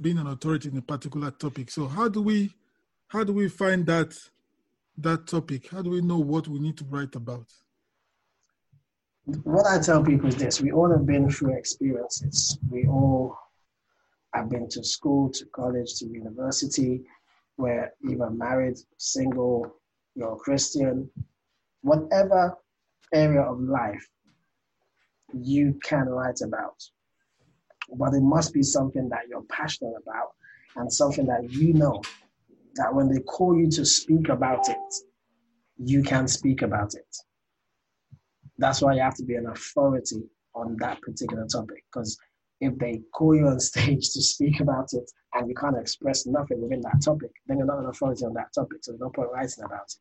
being an authority in a particular topic. So how do we how do we find that that topic? How do we know what we need to write about? What I tell people is this: we all have been through experiences. We all have been to school, to college, to university. We're either married, single, you're a Christian, whatever area of life you can write about. But it must be something that you're passionate about and something that you know that when they call you to speak about it, you can speak about it. That's why you have to be an authority on that particular topic. Because if they call you on stage to speak about it and you can't express nothing within that topic, then you're not an authority on that topic. So there's no point writing about it.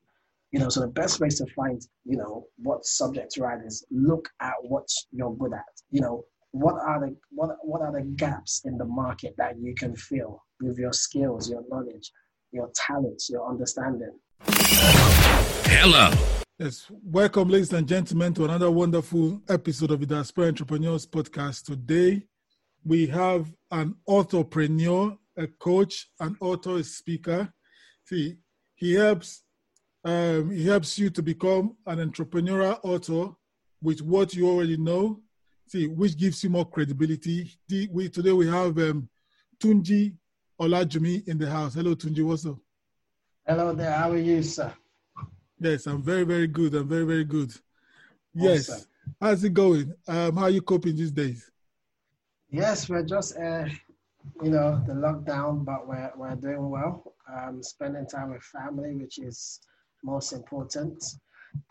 You know, so the best ways to find, you know, what subject to write is look at what you're good at. You know, what are the what what are the gaps in the market that you can fill with your skills, your knowledge, your talents, your understanding. Hello. Yes, welcome, ladies and gentlemen, to another wonderful episode of the Diaspora Entrepreneurs Podcast. Today, we have an entrepreneur, a coach, an author, a speaker. See, he helps um, he helps you to become an entrepreneurial author with what you already know. See, which gives you more credibility. The, we, today we have um, Tunji Olujimi in the house. Hello, Tunji. What's up? Hello there. How are you, sir? Yes, I'm very, very good. I'm very, very good. Yes. Awesome. How's it going? Um, how are you coping these days? Yes, we're just, uh, you know, the lockdown, but we're, we're doing well. Um, spending time with family, which is most important.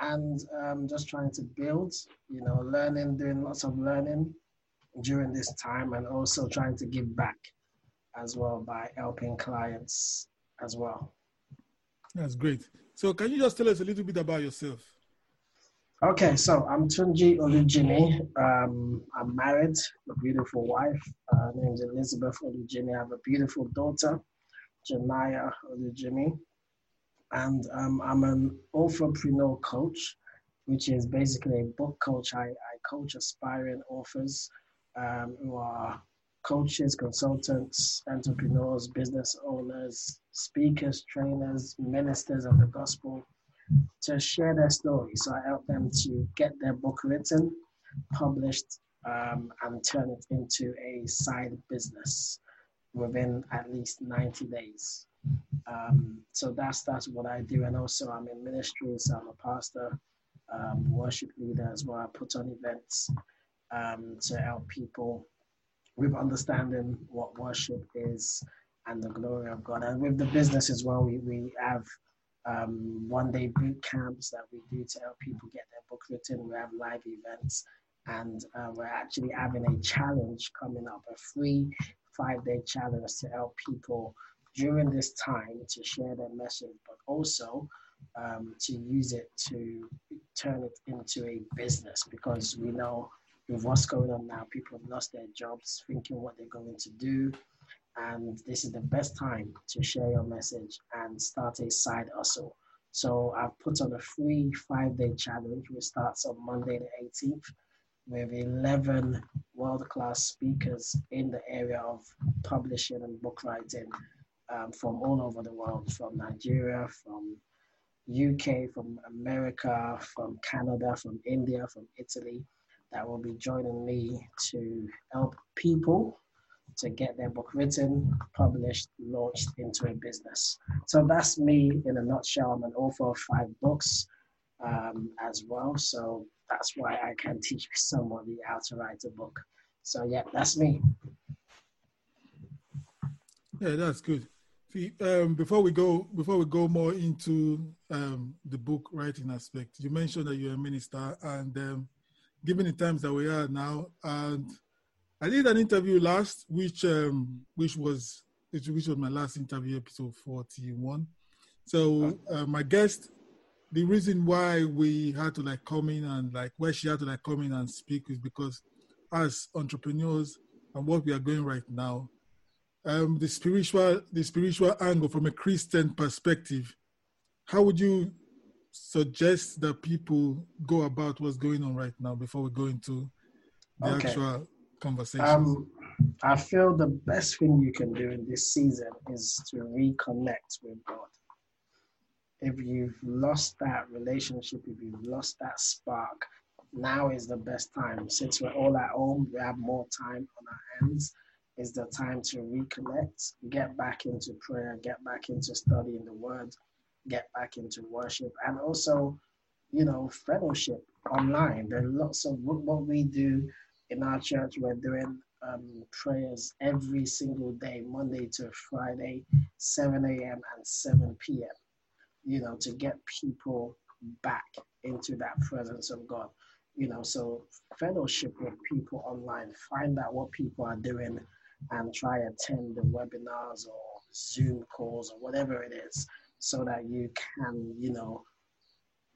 And um, just trying to build, you know, learning, doing lots of learning during this time, and also trying to give back as well by helping clients as well. That's great. So, can you just tell us a little bit about yourself? Okay, so I'm Tunji Olujimi. Um, I'm married, a beautiful wife. Uh, her name is Elizabeth Olujimi. I have a beautiful daughter, Janaya Olujimi and um, I'm an entrepreneur coach, which is basically a book coach. I, I coach aspiring authors um, who are coaches, consultants, entrepreneurs, business owners, speakers, trainers, ministers of the gospel to share their story. So I help them to get their book written, published, um, and turn it into a side business within at least 90 days. Um, so that's that's what I do, and also I'm in ministry, so I'm a pastor, um, worship leader as well. I put on events um, to help people with understanding what worship is and the glory of God, and with the business as well. We we have um, one day boot camps that we do to help people get their book written. We have live events, and uh, we're actually having a challenge coming up, a free five day challenge to help people during this time to share their message, but also um, to use it to turn it into a business because we know with what's going on now, people have lost their jobs, thinking what they're going to do. And this is the best time to share your message and start a side hustle. So I've put on a free five day challenge, which starts on Monday the 18th with 11 world class speakers in the area of publishing and book writing um, from all over the world, from Nigeria, from UK, from America, from Canada, from India, from Italy, that will be joining me to help people to get their book written, published, launched into a business. So that's me in a nutshell. I'm an author of five books um, as well. So that's why I can teach somebody how to write a book. So yeah, that's me. Yeah, that's good. Um, before we go, before we go more into um, the book writing aspect, you mentioned that you're a minister, and um, given the times that we are now, and I did an interview last, which um, which was which was my last interview, episode forty-one. So uh, my guest, the reason why we had to like come in and like why she had to like come in and speak is because as entrepreneurs and what we are going right now, um, the spiritual the spiritual angle from a Christian perspective, how would you suggest that people go about what's going on right now before we go into the okay. actual conversation? Um, I feel the best thing you can do in this season is to reconnect with God. If you've lost that relationship, if you've lost that spark, now is the best time. Since we're all at home, we have more time on our hands. Is the time to reconnect, get back into prayer, get back into studying the word, get back into worship, and also, you know, fellowship online. There are lots of what we do in our church. We're doing um, prayers every single day, Monday to Friday, 7 a.m. and 7 p.m. You know, to get people back into that presence of God. You know, so fellowship with people online, find out what people are doing and try attend the webinars or Zoom calls or whatever it is so that you can, you know,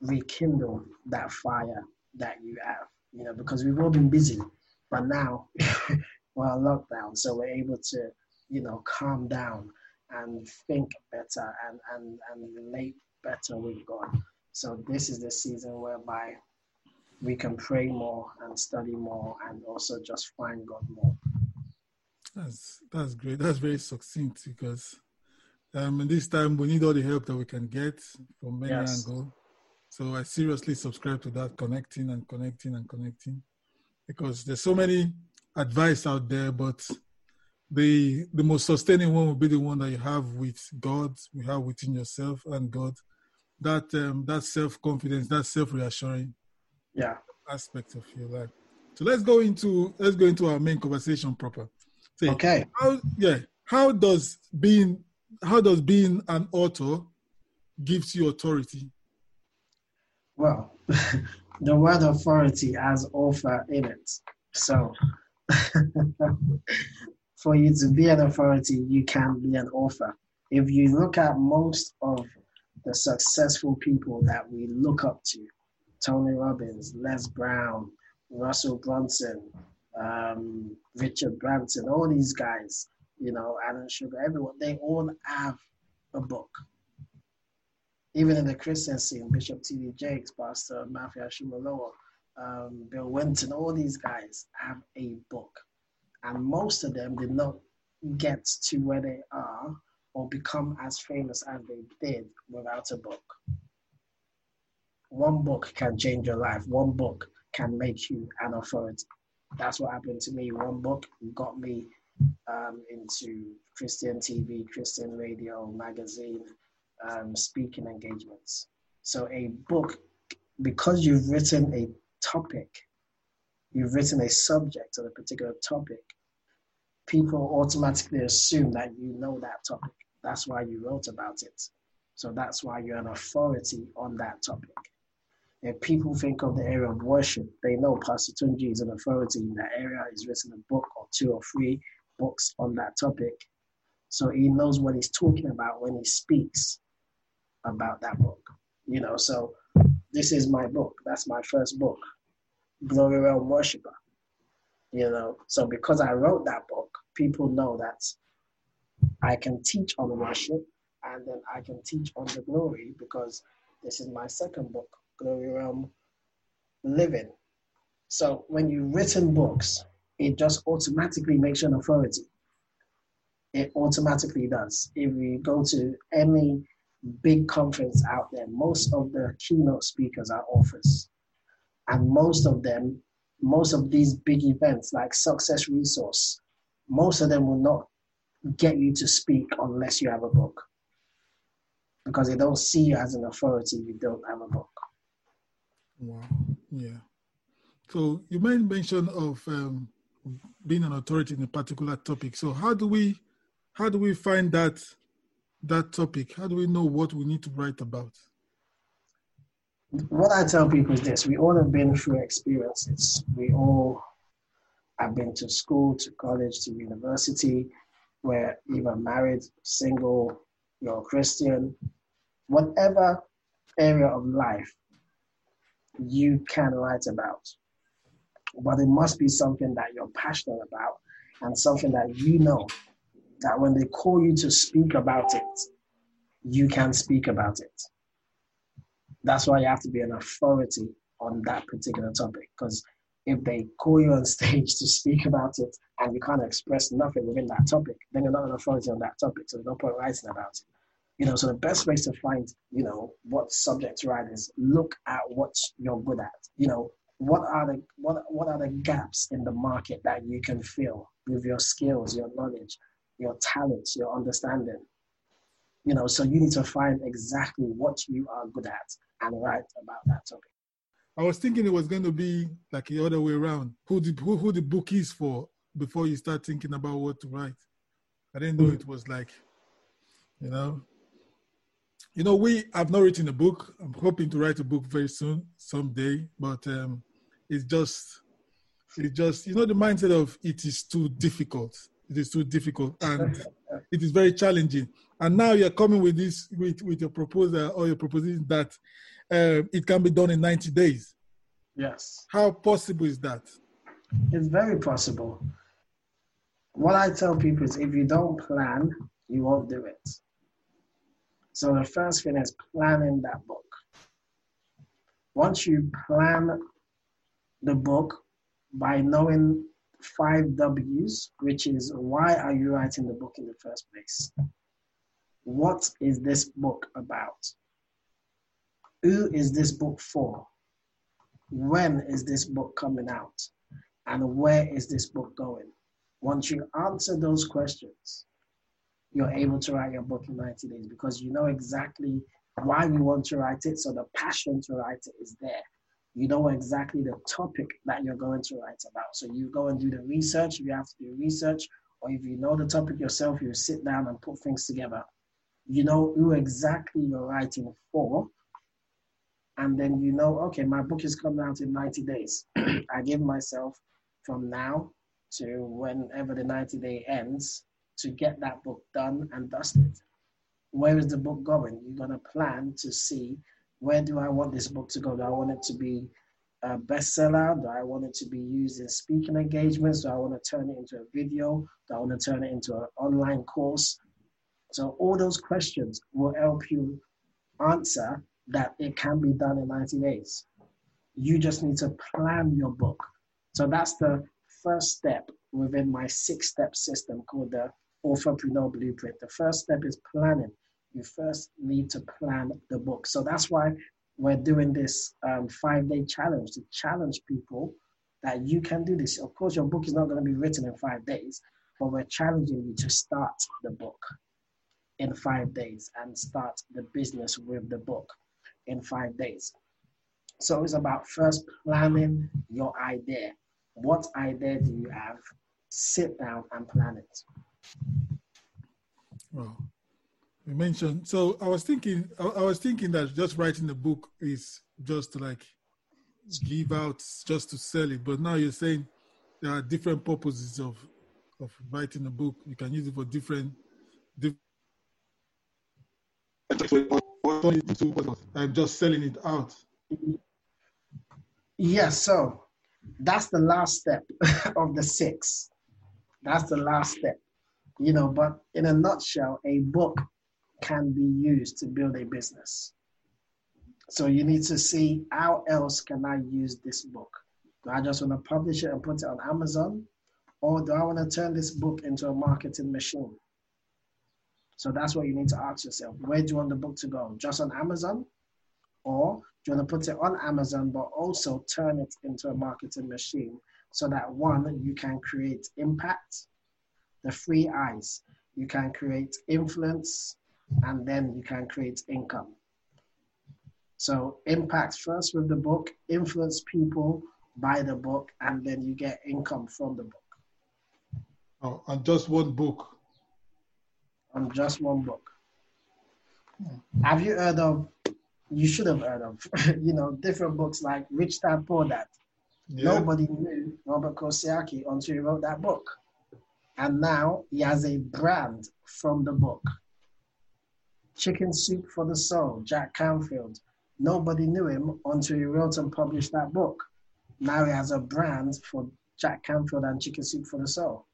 rekindle that fire that you have, you know, because we've all been busy, but now we're on lockdown, so we're able to, you know, calm down and think better and, and, and relate better with God. So this is the season whereby we can pray more and study more and also just find God more. That's that's great. That's very succinct because um, in this time we need all the help that we can get from many yes. angles. So I seriously subscribe to that, connecting and connecting and connecting, because there's so many advice out there, but the the most sustaining one will be the one that you have with God, you have within yourself and God. That um, that self confidence, that self reassuring, yeah, aspect of your life. So let's go into let's go into our main conversation proper. Say, okay. How, yeah. How does being how does being an author gives you authority? Well, the word authority has author in it. So for you to be an authority, you can be an author. If you look at most of the successful people that we look up to, Tony Robbins, Les Brown, Russell Brunson, um, Richard Branson, all these guys, you know, Alan Sugar, everyone, they all have a book. Even in the Christian scene, Bishop T.D. Jakes, Pastor Matthew Ashimolowo, um, Bill Winston, all these guys have a book. And most of them did not get to where they are or become as famous as they did without a book. One book can change your life. One book can make you an authority. That's what happened to me. One book got me um, into Christian TV, Christian radio, magazine, um, speaking engagements. So a book, because you've written a topic, you've written a subject on a particular topic, people automatically assume that you know that topic. That's why you wrote about it. So that's why you're an authority on that topic. If people think of the area of worship, they know Pastor Tunji is an authority in that area. He's written a book or two or three books on that topic. So he knows what he's talking about when he speaks about that book. You know, so this is my book. That's my first book, Glory Realm Worshipper. You know, so because I wrote that book, people know that I can teach on worship and then I can teach on the glory because this is my second book, Glory Realm Living. So when you've written books, it just automatically makes you an authority. It automatically does. If you go to any big conference out there, most of the keynote speakers are authors. And most of them, most of these big events like Success Resource, most of them will not get you to speak unless you have a book. Because they don't see you as an authority you don't have a book. Wow. Yeah. So you made mention of um, being an authority in a particular topic. So how do we how do we find that that topic? How do we know what we need to write about? What I tell people is this: we all have been through experiences. We all have been to school, to college, to university. We're either married, single, you're a Christian, whatever area of life you can write about but it must be something that you're passionate about and something that you know that when they call you to speak about it, you can speak about it. That's why you have to be an authority on that particular topic because if they call you on stage to speak about it and you can't express nothing within that topic, then you're not an authority on that topic. So there's no point writing about it. You know, so the best ways to find, you know, what subject to write is look at what you're good at. You know, what are the what what are the gaps in the market that you can fill with your skills, your knowledge, your talents, your understanding. You know, so you need to find exactly what you are good at and write about that topic. I was thinking it was going to be like the other way around. Who the who, who the book is for before you start thinking about what to write. I didn't know it was like, you know. You know, we have not written a book. I'm hoping to write a book very soon, someday. But um, it's just, it's just, you know, the mindset of it is too difficult. It is too difficult, and it is very challenging. And now you're coming with this, with with your proposal or your proposition that uh, it can be done in 90 days. Yes. How possible is that? It's very possible. What I tell people is if you don't plan, you won't do it. So the first thing is planning that book. Once you plan the book by knowing five W's, which is why are you writing the book in the first place? What is this book about? Who is this book for? When is this book coming out? And where is this book going? Once you answer those questions, you're able to write your book in 90 days because you know exactly why you want to write it. So the passion to write it is there. You know exactly the topic that you're going to write about. So you go and do the research if you have to do research, or if you know the topic yourself, you sit down and put things together. You know who exactly you're writing for, and then you know, okay, my book is coming out in 90 days. I give myself from now to whenever the 90 day ends to get that book done and dusted. Where is the book going? You're going to plan to see where do I want this book to go? Do I want it to be a bestseller? Do I want it to be used in speaking engagements? Do I want to turn it into a video? Do I want to turn it into an online course? So all those questions will help you answer that it can be done in 90 days. You just need to plan your book. So that's the first step within my six step system called the Authorpreneur Blueprint. The first step is planning. You first need to plan the book. So that's why we're doing this um, five day challenge to challenge people that you can do this. Of course, your book is not going to be written in five days, but we're challenging you to start the book in five days and start the business with the book in five days. So it's about first planning your idea. What idea do you have? Sit down and plan it. Well, you mentioned. So I was thinking. I was thinking that just writing a book is just like give out, just to sell it. But now you're saying there are different purposes of of writing a book. You can use it for different. different I'm just selling it out. Yes, so that's the last step of the six. That's the last step. You know, but in a nutshell, a book can be used to build a business. So you need to see how else can I use this book? Do I just want to publish it and put it on Amazon? Or do I want to turn this book into a marketing machine? So that's what you need to ask yourself. Where do you want the book to go? Just on Amazon? Or do you want to put it on Amazon, but also turn it into a marketing machine so that one, you can create impact, the free eyes, you can create influence, and then you can create income. So impact first with the book, influence people, buy the book, and then you get income from the book. Oh, and just one book on just one book. Have you heard of? You should have heard of, you know, different books like Rich Dad Poor Dad. Yeah. Nobody knew Robert Kiyosaki until he wrote that book, and now he has a brand from the book. Chicken Soup for the Soul, Jack Canfield. Nobody knew him until he wrote and published that book. Now he has a brand for Jack Canfield and Chicken Soup for the Soul.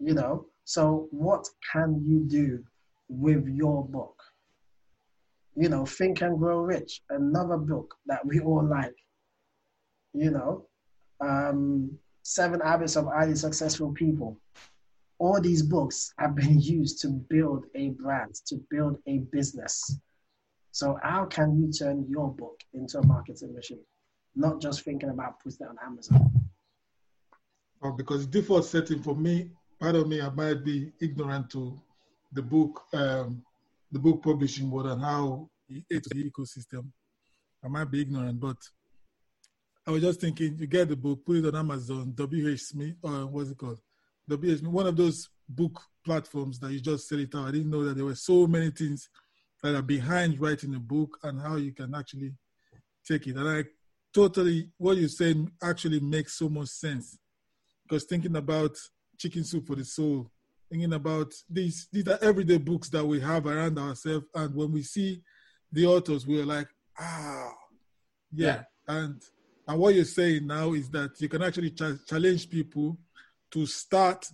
You know, so, what can you do with your book? You know, Think and Grow Rich, another book that we all like. You know, um, Seven Habits of Highly Successful People. All these books have been used to build a brand, to build a business. So how can you turn your book into a marketing machine? Not just thinking about putting it on Amazon. Oh, because default setting for me, part of me, I might be ignorant to the book, um, the book publishing world and how it's the ecosystem. I might be ignorant, but I was just thinking, you get the book, put it on Amazon, WH Smith, or what's it called? WH one of those book platforms that you just sell it out. I didn't know that there were so many things that are behind writing a book and how you can actually take it. And I totally, what you're saying actually makes so much sense. Because thinking about Chicken Soup for the Soul, thinking about these, these are everyday books that we have around ourselves. And when we see the authors, we're like, ah, yeah. yeah. And and what you're saying now is that you can actually ch- challenge people to start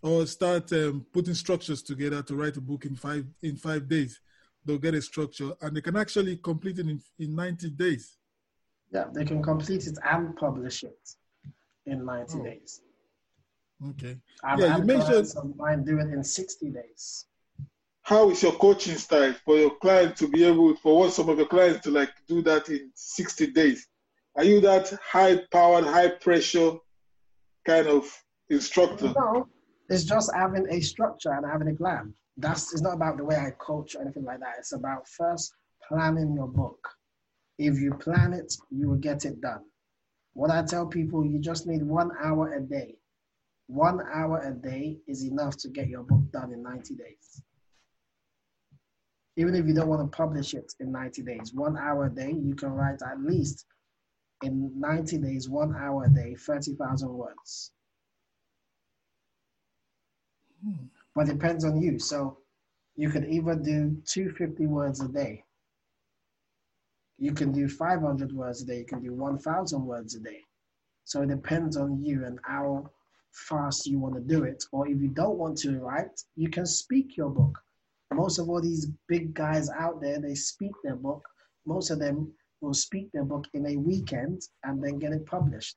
or start um, putting structures together to write a book in five in five days they'll get a structure and they can actually complete it in, in 90 days. Yeah, they can complete it and publish it in 90 oh. days. Okay. I've yeah, you mentioned mine do it in 60 days. How is your coaching style for your client to be able, for what some of your clients to like do that in 60 days? Are you that high powered, high pressure kind of instructor? No, it's just having a structure and having a plan that's it's not about the way I coach or anything like that. It's about first planning your book. If you plan it, you will get it done. What I tell people, you just need one hour a day. One hour a day is enough to get your book done in 90 days. Even if you don't want to publish it in 90 days, one hour a day, you can write at least in 90 days, one hour a day, 30,000 words. Hmm but it depends on you. So you could either do 250 words a day. You can do 500 words a day. You can do 1,000 words a day. So it depends on you and how fast you want to do it. Or if you don't want to write, you can speak your book. Most of all these big guys out there, they speak their book. Most of them will speak their book in a weekend and then get it published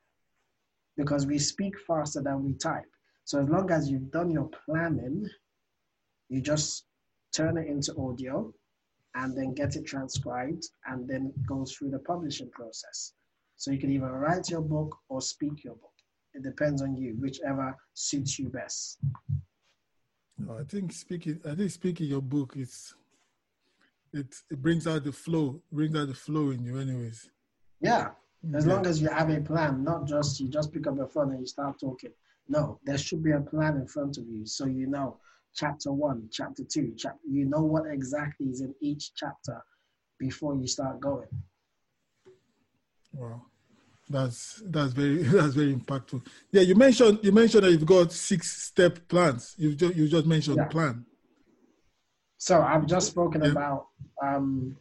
because we speak faster than we type. So as long as you've done your planning, you just turn it into audio and then get it transcribed and then go through the publishing process. So you can either write your book or speak your book. It depends on you, whichever suits you best. No, I think speaking I think speaking your book is it it brings out the flow, brings out the flow in you anyways. Yeah. As yeah. long as you have a plan, not just you just pick up your phone and you start talking. No, there should be a plan in front of you so you know chapter one, chapter two, chapter you know what exactly is in each chapter before you start going. Wow. That's that's very that's very impactful. Yeah, you mentioned you mentioned that you've got six step plans. You just you just mentioned yeah. plan. So I've just spoken yeah. about um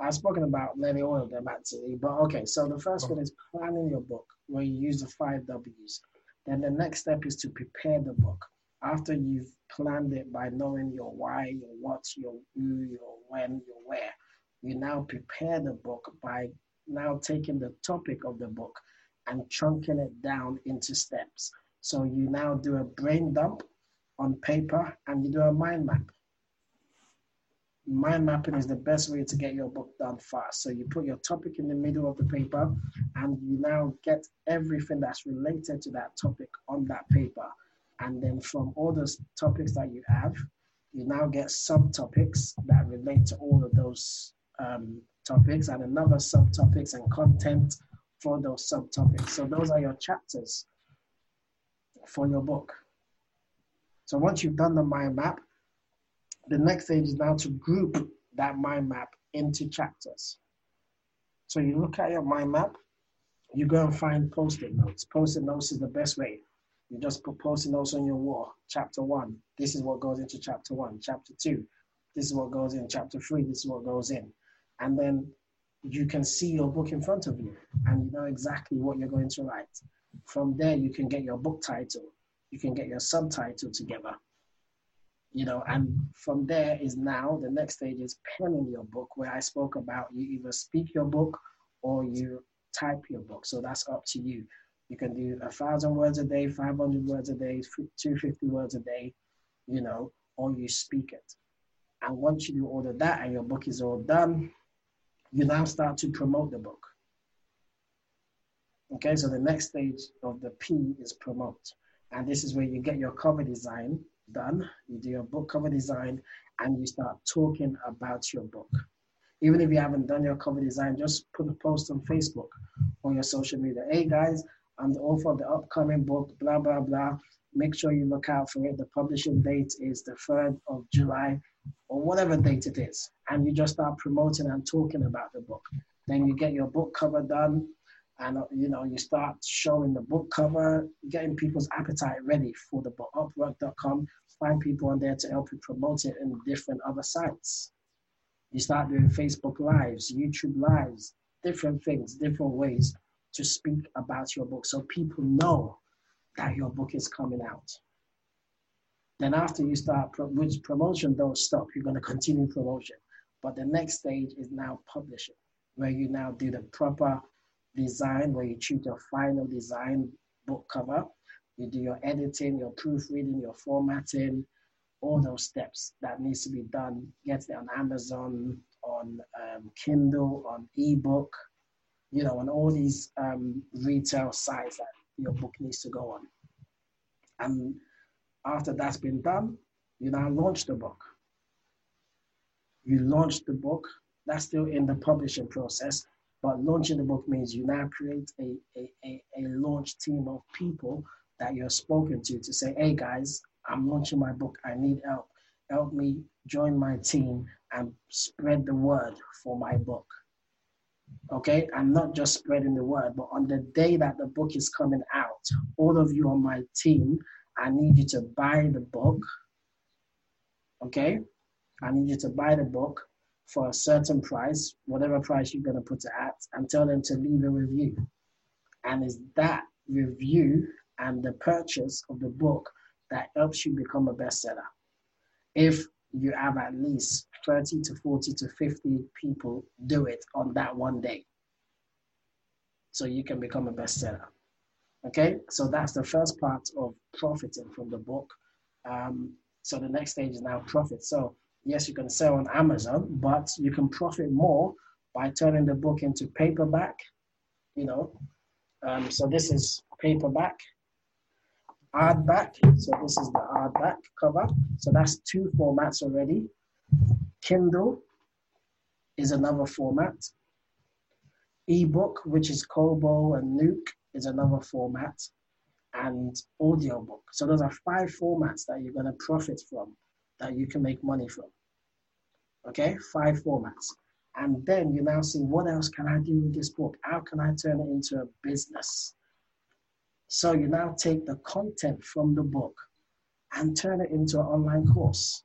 I've spoken about many all of them actually, but okay. So the first oh. one is planning your book, where you use the five W's. Then the next step is to prepare the book. After you've planned it by knowing your why, your what, your who, your when, your where, you now prepare the book by now taking the topic of the book and chunking it down into steps. So you now do a brain dump on paper and you do a mind map mind mapping is the best way to get your book done fast. So you put your topic in the middle of the paper and you now get everything that's related to that topic on that paper. And then from all those topics that you have, you now get subtopics that relate to all of those um, topics and another subtopics and content for those subtopics. So those are your chapters for your book. So once you've done the mind map, the next stage is now to group that mind map into chapters. So you look at your mind map, you go and find post-it notes. Post-it notes is the best way. You just put post-it notes on your wall. Chapter one, this is what goes into chapter one. Chapter two, this is what goes in. Chapter three, this is what goes in. And then you can see your book in front of you and you know exactly what you're going to write. From there, you can get your book title. You can get your subtitle together you know, and from there is now the next stage is penning your book, where I spoke about you either speak your book or you type your book. So that's up to you. You can do a thousand words a day, 500 words a day, 250 words a day, you know, or you speak it. And once you do all of that and your book is all done, you now start to promote the book. Okay, so the next stage of the P is promote. And this is where you get your cover design done. You do your book cover design and you start talking about your book. Even if you haven't done your cover design, just put a post on Facebook or your social media. Hey guys, I'm the author of the upcoming book, blah, blah, blah. Make sure you look out for it. The publishing date is the 3rd of July or whatever date it is. And you just start promoting and talking about the book. Then you get your book cover done and uh, you know you start showing the book cover getting people's appetite ready for the book upwork.com find people on there to help you promote it in different other sites you start doing facebook lives youtube lives different things different ways to speak about your book so people know that your book is coming out then after you start which promotion don't stop you're going to continue promotion but the next stage is now publishing where you now do the proper design where you choose your final design book cover. You do your editing, your proofreading, your formatting, all those steps that needs to be done. Get it on Amazon, on um, Kindle, on ebook, you know, on all these um, retail sites that your book needs to go on. And after that's been done, you now launch the book. You launch the book. That's still in the publishing process. But launching the book means you now create a, a, a, a launch team of people that you're spoken to to say, hey guys, I'm launching my book. I need help. Help me join my team and spread the word for my book. Okay, and not just spreading the word, but on the day that the book is coming out, all of you on my team, I need you to buy the book. Okay, I need you to buy the book for a certain price, whatever price you're going to put it at, and tell them to leave a review. And it's that review and the purchase of the book that helps you become a bestseller. If you have at least 30 to 40 to 50 people do it on that one day. So you can become a bestseller. Okay, so that's the first part of profiting from the book. Um, so the next stage is now profit. So yes, you can sell on Amazon, but you can profit more by turning the book into paperback, you know. Um, so this is paperback, hardback. So this is the hardback cover. So that's two formats already. Kindle is another format. Ebook, which is Kobo and Nook, is another format. And audiobook. So those are five formats that you're going to profit from that you can make money from. Okay, five formats. And then you now see what else can I do with this book? How can I turn it into a business? So you now take the content from the book and turn it into an online course.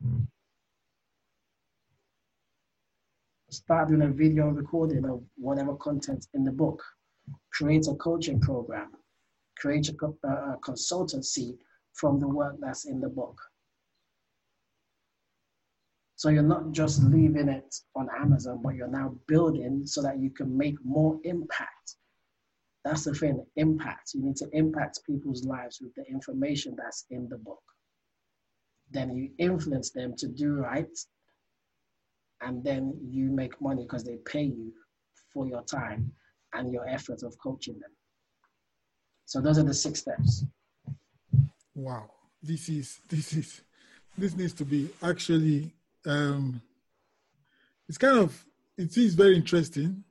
Start doing a video recording of whatever content in the book. Create a coaching program. Create a, uh, a consultancy from the work that's in the book. So you're not just leaving it on Amazon, but you're now building so that you can make more impact. That's the thing, impact. You need to impact people's lives with the information that's in the book. Then you influence them to do right, and then you make money because they pay you for your time and your effort of coaching them. So those are the six steps. Wow, this is this is this needs to be actually um, it's kind of it is very interesting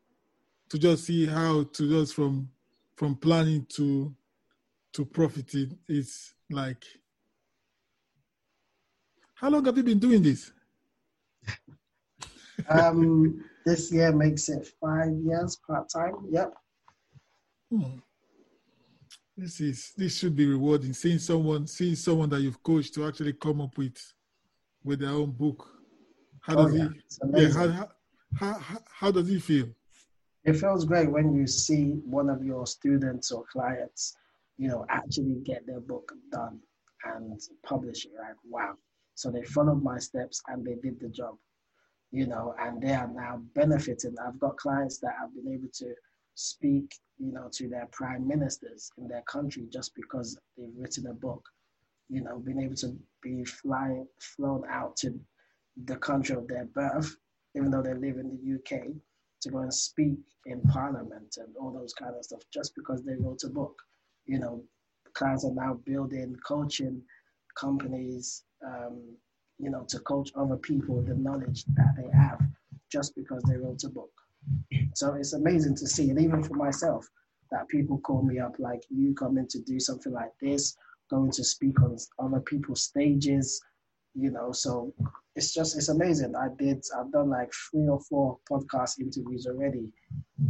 to just see how to just from from planning to to profiting it's like how long have you been doing this um this year makes it five years part-time yep hmm. this is this should be rewarding seeing someone seeing someone that you've coached to actually come up with with their own book how does oh, yeah. he? Yeah, how, how, how, how does he feel? It feels great when you see one of your students or clients, you know, actually get their book done and publish it. Like, wow. So they followed my steps and they did the job, you know, and they are now benefiting. I've got clients that have been able to speak, you know, to their prime ministers in their country just because they've written a book. You know, being able to be flying, flown out to the country of their birth, even though they live in the UK, to go and speak in Parliament and all those kind of stuff, just because they wrote a book. You know, clients are now building coaching companies, um, you know, to coach other people the knowledge that they have just because they wrote a book. So it's amazing to see, and even for myself, that people call me up like you coming to do something like this, going to speak on other people's stages, you know. So it's just it's amazing. I did I've done like three or four podcast interviews already,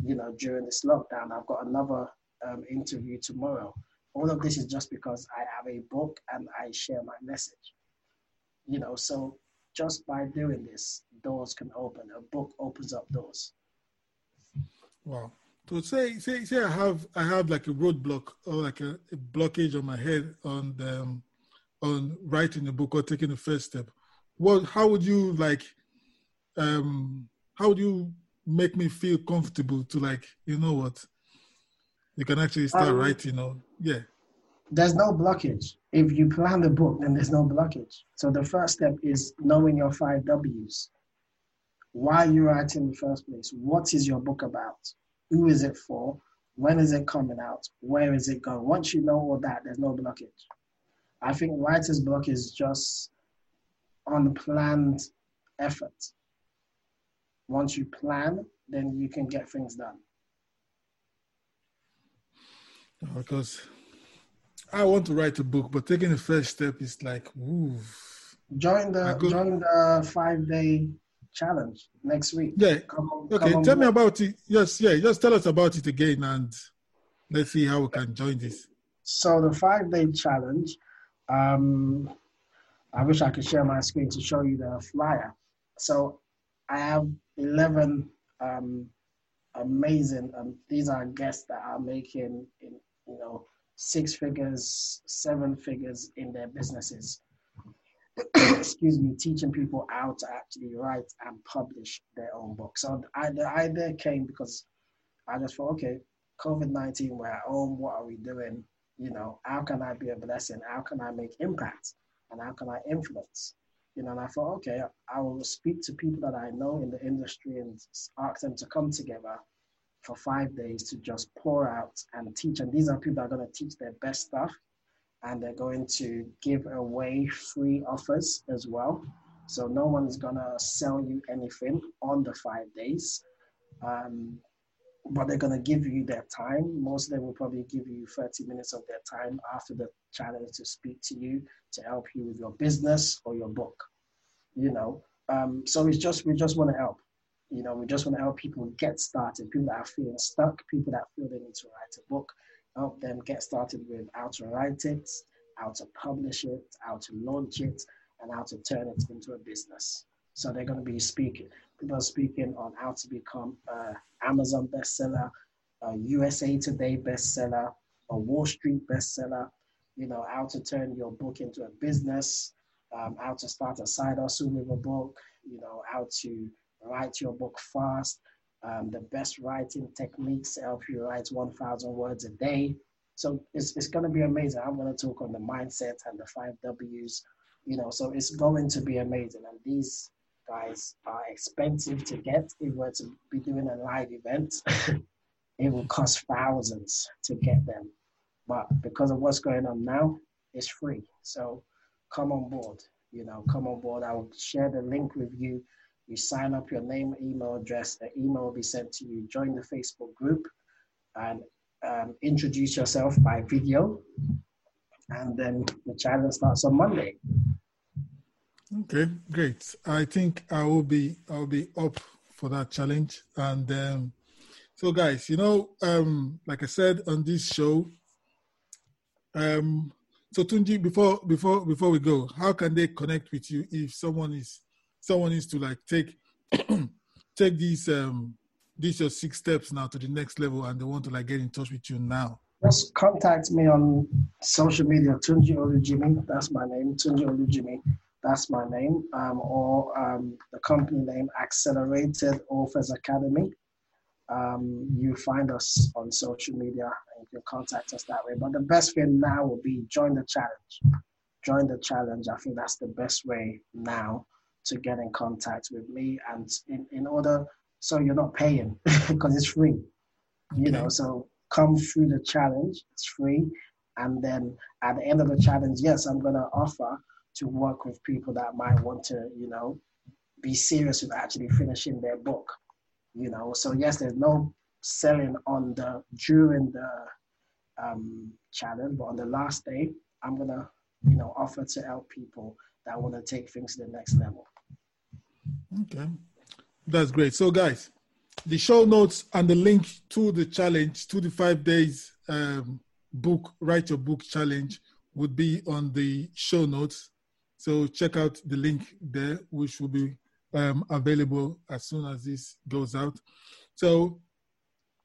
you know, during this lockdown. I've got another um, interview tomorrow. All of this is just because I have a book and I share my message. You know, so just by doing this, doors can open. A book opens up doors. Wow. So say say say I have I have like a roadblock or like a, a blockage on my head on the, um, on writing a book or taking the first step. What how would you like um how would you make me feel comfortable to like you know what? You can actually start um, writing or yeah. There's no blockage. If you plan the book then there's no blockage. So the first step is knowing your five w's. Why you writing in the first place? What is your book about? Who is it for? When is it coming out? Where is it going? Once you know all that there's no blockage i think writer's block is just unplanned effort once you plan then you can get things done oh, because I want to write a book, but taking the first step is like, ooh. Join the join the five day challenge next week. Yeah. Come on, okay. Tell me about it. Yes. Yeah. Just tell us about it again, and let's see how we can join this. So the five day challenge. Um, I wish I could share my screen to show you the flyer. So I have eleven um, amazing. Um, these are guests that are making, in, you know, six figures, seven figures in their businesses. Excuse me, teaching people how to actually write and publish their own book. So I, the idea came because I just thought, okay, COVID 19, we're at home, what are we doing? You know, how can I be a blessing? How can I make impact? And how can I influence? You know, and I thought, okay, I will speak to people that I know in the industry and ask them to come together for five days to just pour out and teach. And these are people that are going to teach their best stuff and they're going to give away free offers as well. So no one's going to sell you anything on the five days. Um, but they're going to give you their time. Most of them will probably give you 30 minutes of their time after the challenge to speak to you to help you with your business or your book. You know, um, so it's just we just want to help. You know, we just want to help people get started, people that are feeling stuck, people that feel they need to write a book, help them get started with how to write it, how to publish it, how to launch it, and how to turn it into a business. So they're going to be speaking. People speaking on how to become an Amazon bestseller, a USA Today bestseller, a Wall Street bestseller. You know how to turn your book into a business, um, how to start a side hustle with a book. You know how to write your book fast, um, the best writing techniques to help you write 1,000 words a day. So it's, it's going to be amazing. I'm going to talk on the mindset and the five W's, you know, so it's going to be amazing. And these guys are expensive to get. If we're to be doing a live event, it will cost thousands to get them. But because of what's going on now, it's free. So come on board, you know, come on board. I will share the link with you you sign up your name, email address, the email will be sent to you. Join the Facebook group and um, introduce yourself by video. And then the challenge starts on Monday. Okay, great. I think I will be I will be up for that challenge. And um, so, guys, you know, um, like I said on this show, um, so Tunji, before before before we go, how can they connect with you if someone is someone needs to like take take these um these your six steps now to the next level and they want to like get in touch with you now just contact me on social media tunji olujimi that's my name tunji olujimi that's my name um, or um, the company name accelerated authors academy um, you find us on social media and you can contact us that way. But the best thing now will be join the challenge. Join the challenge. I think that's the best way now to get in contact with me and in, in order so you're not paying because it's free. You know, so come through the challenge, it's free. And then at the end of the challenge, yes, I'm gonna offer to work with people that might want to, you know, be serious with actually finishing their book. You know, so yes, there's no selling on the during the um, challenge, but on the last day, I'm gonna, you know, offer to help people that want to take things to the next level. Okay, that's great. So, guys, the show notes and the link to the challenge, to the five days um, book, write your book challenge, would be on the show notes. So check out the link there, which will be um, available as soon as this goes out. So,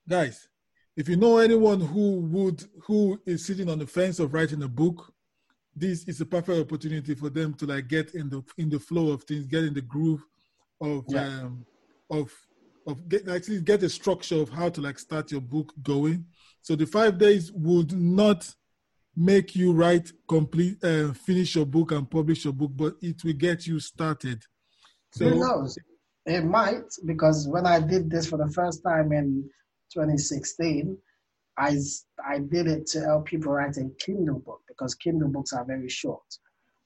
guys, if you know anyone who would who is sitting on the fence of writing a book, this is a perfect opportunity for them to like get in the in the flow of things, get in the groove of yeah. um, of of get actually get a structure of how to like start your book going. So the five days would not make you write complete uh, finish your book and publish your book, but it will get you started. So who knows? It might because when I did this for the first time in 2016, I I did it to help people write a Kindle book because Kindle books are very short,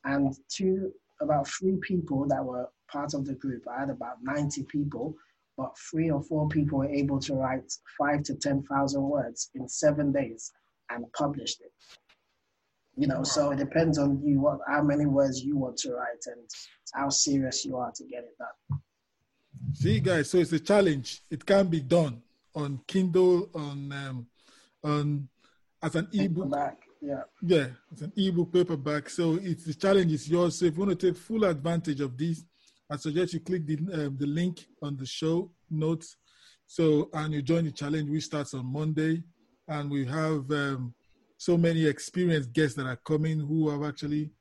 and two about three people that were part of the group. I had about 90 people, but three or four people were able to write five to 10,000 words in seven days and published it. You know, so it depends on you what how many words you want to write and how serious you are to get it done. See, guys, so it's a challenge. It can be done on Kindle, on um, on as an ebook. Paperback. Yeah. Yeah, it's an ebook paperback. So it's the challenge is yours. So if you want to take full advantage of this, I suggest you click the um, the link on the show notes. So and you join the challenge, which starts on Monday, and we have um, so many experienced guests that are coming who have actually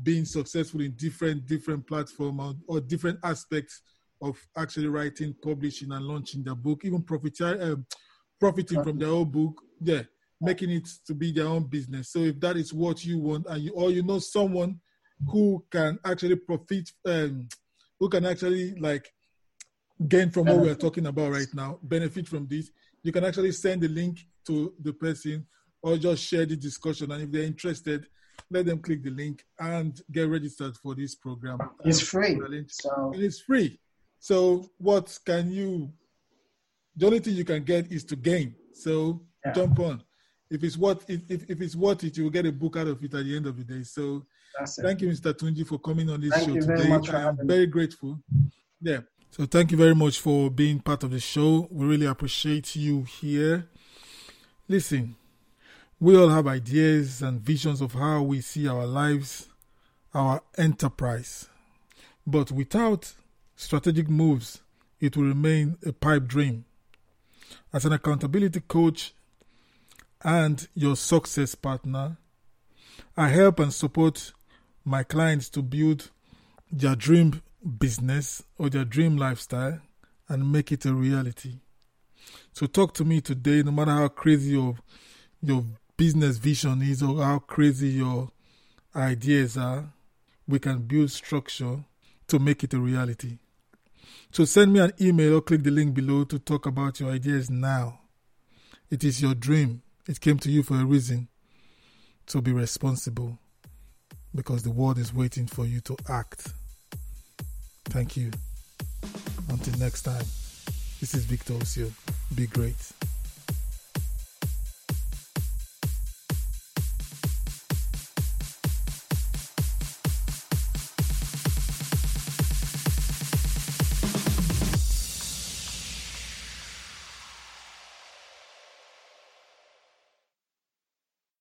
been successful in different different platforms or, or, different aspects of actually writing, publishing, and launching their book, even profit, um, profiting from their own book. Yeah, making it to be their own business. So if that is what you want, and you or you know someone who can actually profit, um, who can actually like gain from what we are talking about right now, benefit from this, you can actually send the link to the person or just share the discussion. And if they're interested, let them click the link and get registered for this program. It's um, free. So. It's free. So what can you? The only thing you can get is to gain. So yeah. jump on. If it's what if, if, if it's worth it, you will get a book out of it at the end of the day. So thank you, Mr. Tunji, for coming on this thank show today. I'm very grateful. Yeah. So thank you very much for being part of the show. We really appreciate you here. Listen, we all have ideas and visions of how we see our lives, our enterprise. But without strategic moves, it will remain a pipe dream. As an accountability coach and your success partner, I help and support my clients to build their dream business or their dream lifestyle and make it a reality. So talk to me today, no matter how crazy your your business vision is or how crazy your ideas are, we can build structure to make it a reality. So send me an email or click the link below to talk about your ideas now. It is your dream. It came to you for a reason. So be responsible because the world is waiting for you to act. Thank you. Until next time, this is Victor Osio. Be great.